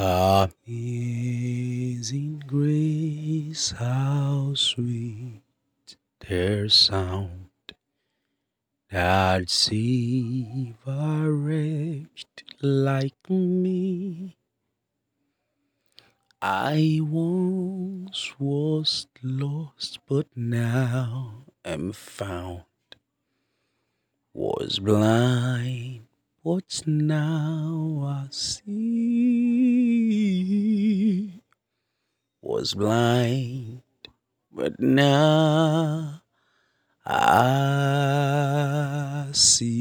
Amazing grace, how sweet their sound that saved a wretch like me. I once was lost, but now am found. Was blind, but now I see. Was blind, but now I see.